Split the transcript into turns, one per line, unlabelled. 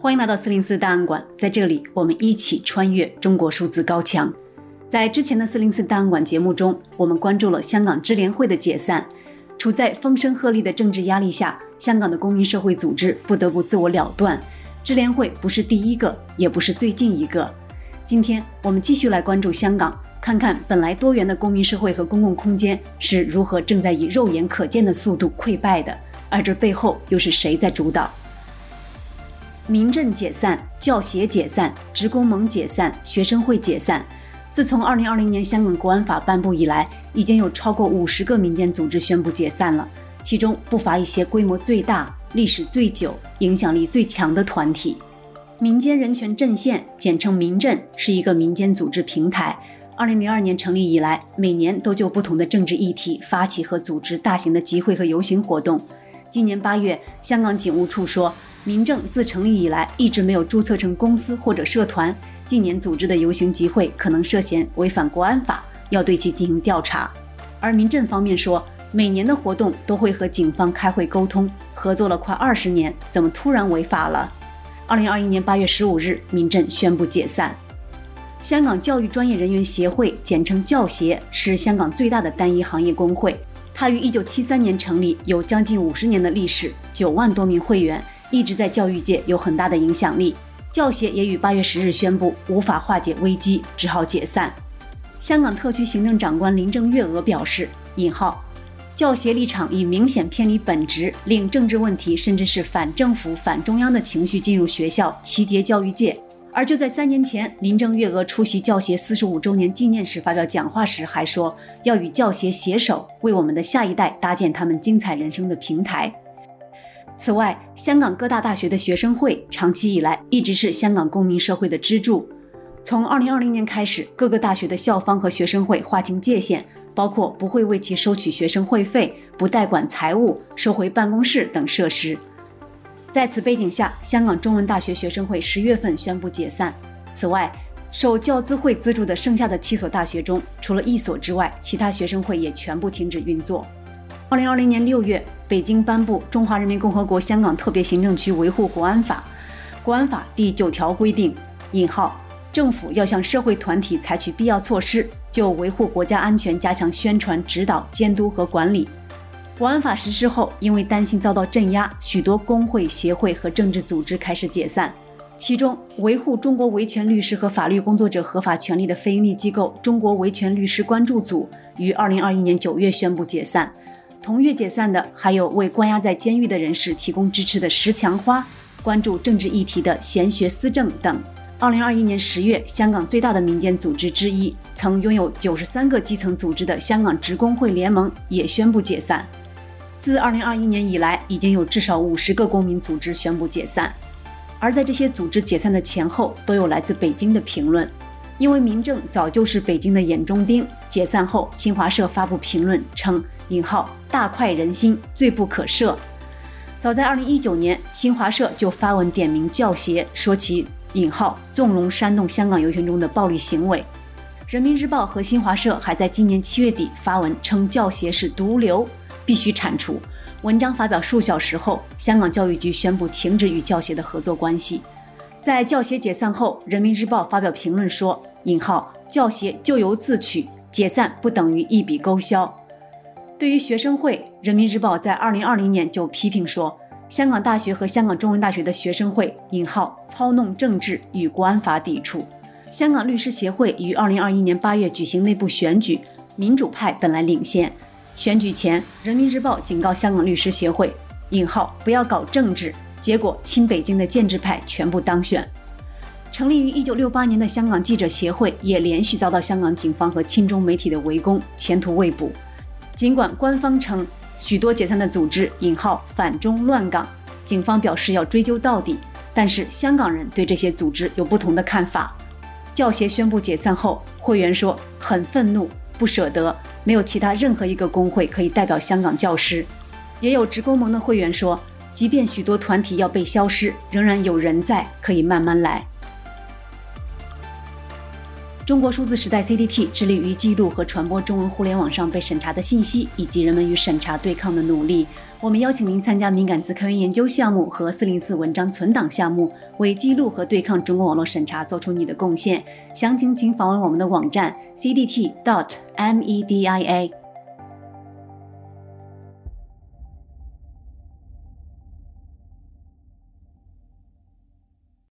欢迎来到四零四档案馆，在这里我们一起穿越中国数字高墙。在之前的四零四档案馆节目中，我们关注了香港支联会的解散。处在风声鹤唳的政治压力下，香港的公民社会组织不得不自我了断。支联会不是第一个，也不是最近一个。今天我们继续来关注香港，看看本来多元的公民社会和公共空间是如何正在以肉眼可见的速度溃败的，而这背后又是谁在主导？民阵解散、教协解散、职工盟解散、学生会解散。自从二零二零年香港国安法颁布以来，已经有超过五十个民间组织宣布解散了，其中不乏一些规模最大、历史最久、影响力最强的团体。民间人权阵线，简称民阵，是一个民间组织平台。二零零二年成立以来，每年都就不同的政治议题发起和组织大型的集会和游行活动。今年八月，香港警务处说。民政自成立以来一直没有注册成公司或者社团，近年组织的游行集会可能涉嫌违反国安法，要对其进行调查。而民政方面说，每年的活动都会和警方开会沟通，合作了快二十年，怎么突然违法了？二零二一年八月十五日，民政宣布解散。香港教育专业人员协会，简称教协，是香港最大的单一行业工会，它于一九七三年成立，有将近五十年的历史，九万多名会员。一直在教育界有很大的影响力，教协也于八月十日宣布无法化解危机，只好解散。香港特区行政长官林郑月娥表示：“引号，教协立场已明显偏离本质，令政治问题甚至是反政府、反中央的情绪进入学校，集结教育界。”而就在三年前，林郑月娥出席教协四十五周年纪念时发表讲话时，还说要与教协携手，为我们的下一代搭建他们精彩人生的平台。此外，香港各大大学的学生会长期以来一直是香港公民社会的支柱。从2020年开始，各个大学的校方和学生会划清界限，包括不会为其收取学生会费、不代管财务、收回办公室等设施。在此背景下，香港中文大学学生会十月份宣布解散。此外，受教资会资助的剩下的七所大学中，除了一所之外，其他学生会也全部停止运作。2020年6月。北京颁布《中华人民共和国香港特别行政区维护国安法》。国安法第九条规定：“引号，政府要向社会团体采取必要措施，就维护国家安全加强宣传、指导、监督和管理。”国安法实施后，因为担心遭到镇压，许多工会、协会和政治组织开始解散。其中，维护中国维权律师和法律工作者合法权利的非营利机构中国维权律师关注组于2021年9月宣布解散。同月解散的还有为关押在监狱的人士提供支持的石墙花，关注政治议题的贤学思政等。二零二一年十月，香港最大的民间组织之一，曾拥有九十三个基层组织的香港职工会联盟也宣布解散。自二零二一年以来，已经有至少五十个公民组织宣布解散。而在这些组织解散的前后，都有来自北京的评论，因为民政早就是北京的眼中钉。解散后，新华社发布评论称。引号大快人心，罪不可赦。早在二零一九年，新华社就发文点名教协，说其引号纵容煽动香港游行中的暴力行为。人民日报和新华社还在今年七月底发文称教协是毒瘤，必须铲除。文章发表数小时后，香港教育局宣布停止与教协的合作关系。在教协解散后，人民日报发表评论说：引号教协咎由自取，解散不等于一笔勾销。对于学生会，《人民日报》在二零二零年就批评说，香港大学和香港中文大学的学生会（引号）操弄政治，与国安法抵触。香港律师协会于二零二一年八月举行内部选举，民主派本来领先。选举前，《人民日报》警告香港律师协会（引号）不要搞政治，结果亲北京的建制派全部当选。成立于一九六八年的香港记者协会也连续遭到香港警方和亲中媒体的围攻，前途未卜。尽管官方称许多解散的组织引号反中乱港，警方表示要追究到底，但是香港人对这些组织有不同的看法。教协宣布解散后，会员说很愤怒、不舍得，没有其他任何一个工会可以代表香港教师。也有职工盟的会员说，即便许多团体要被消失，仍然有人在，可以慢慢来。中国数字时代 CDT 致力于记录和传播中文互联网上被审查的信息，以及人们与审查对抗的努力。我们邀请您参加敏感词开源研究项目和四零四文章存档项目，为记录和对抗中国网络审查做出你的贡献。详情请访问我们的网站 CDT.dot.media。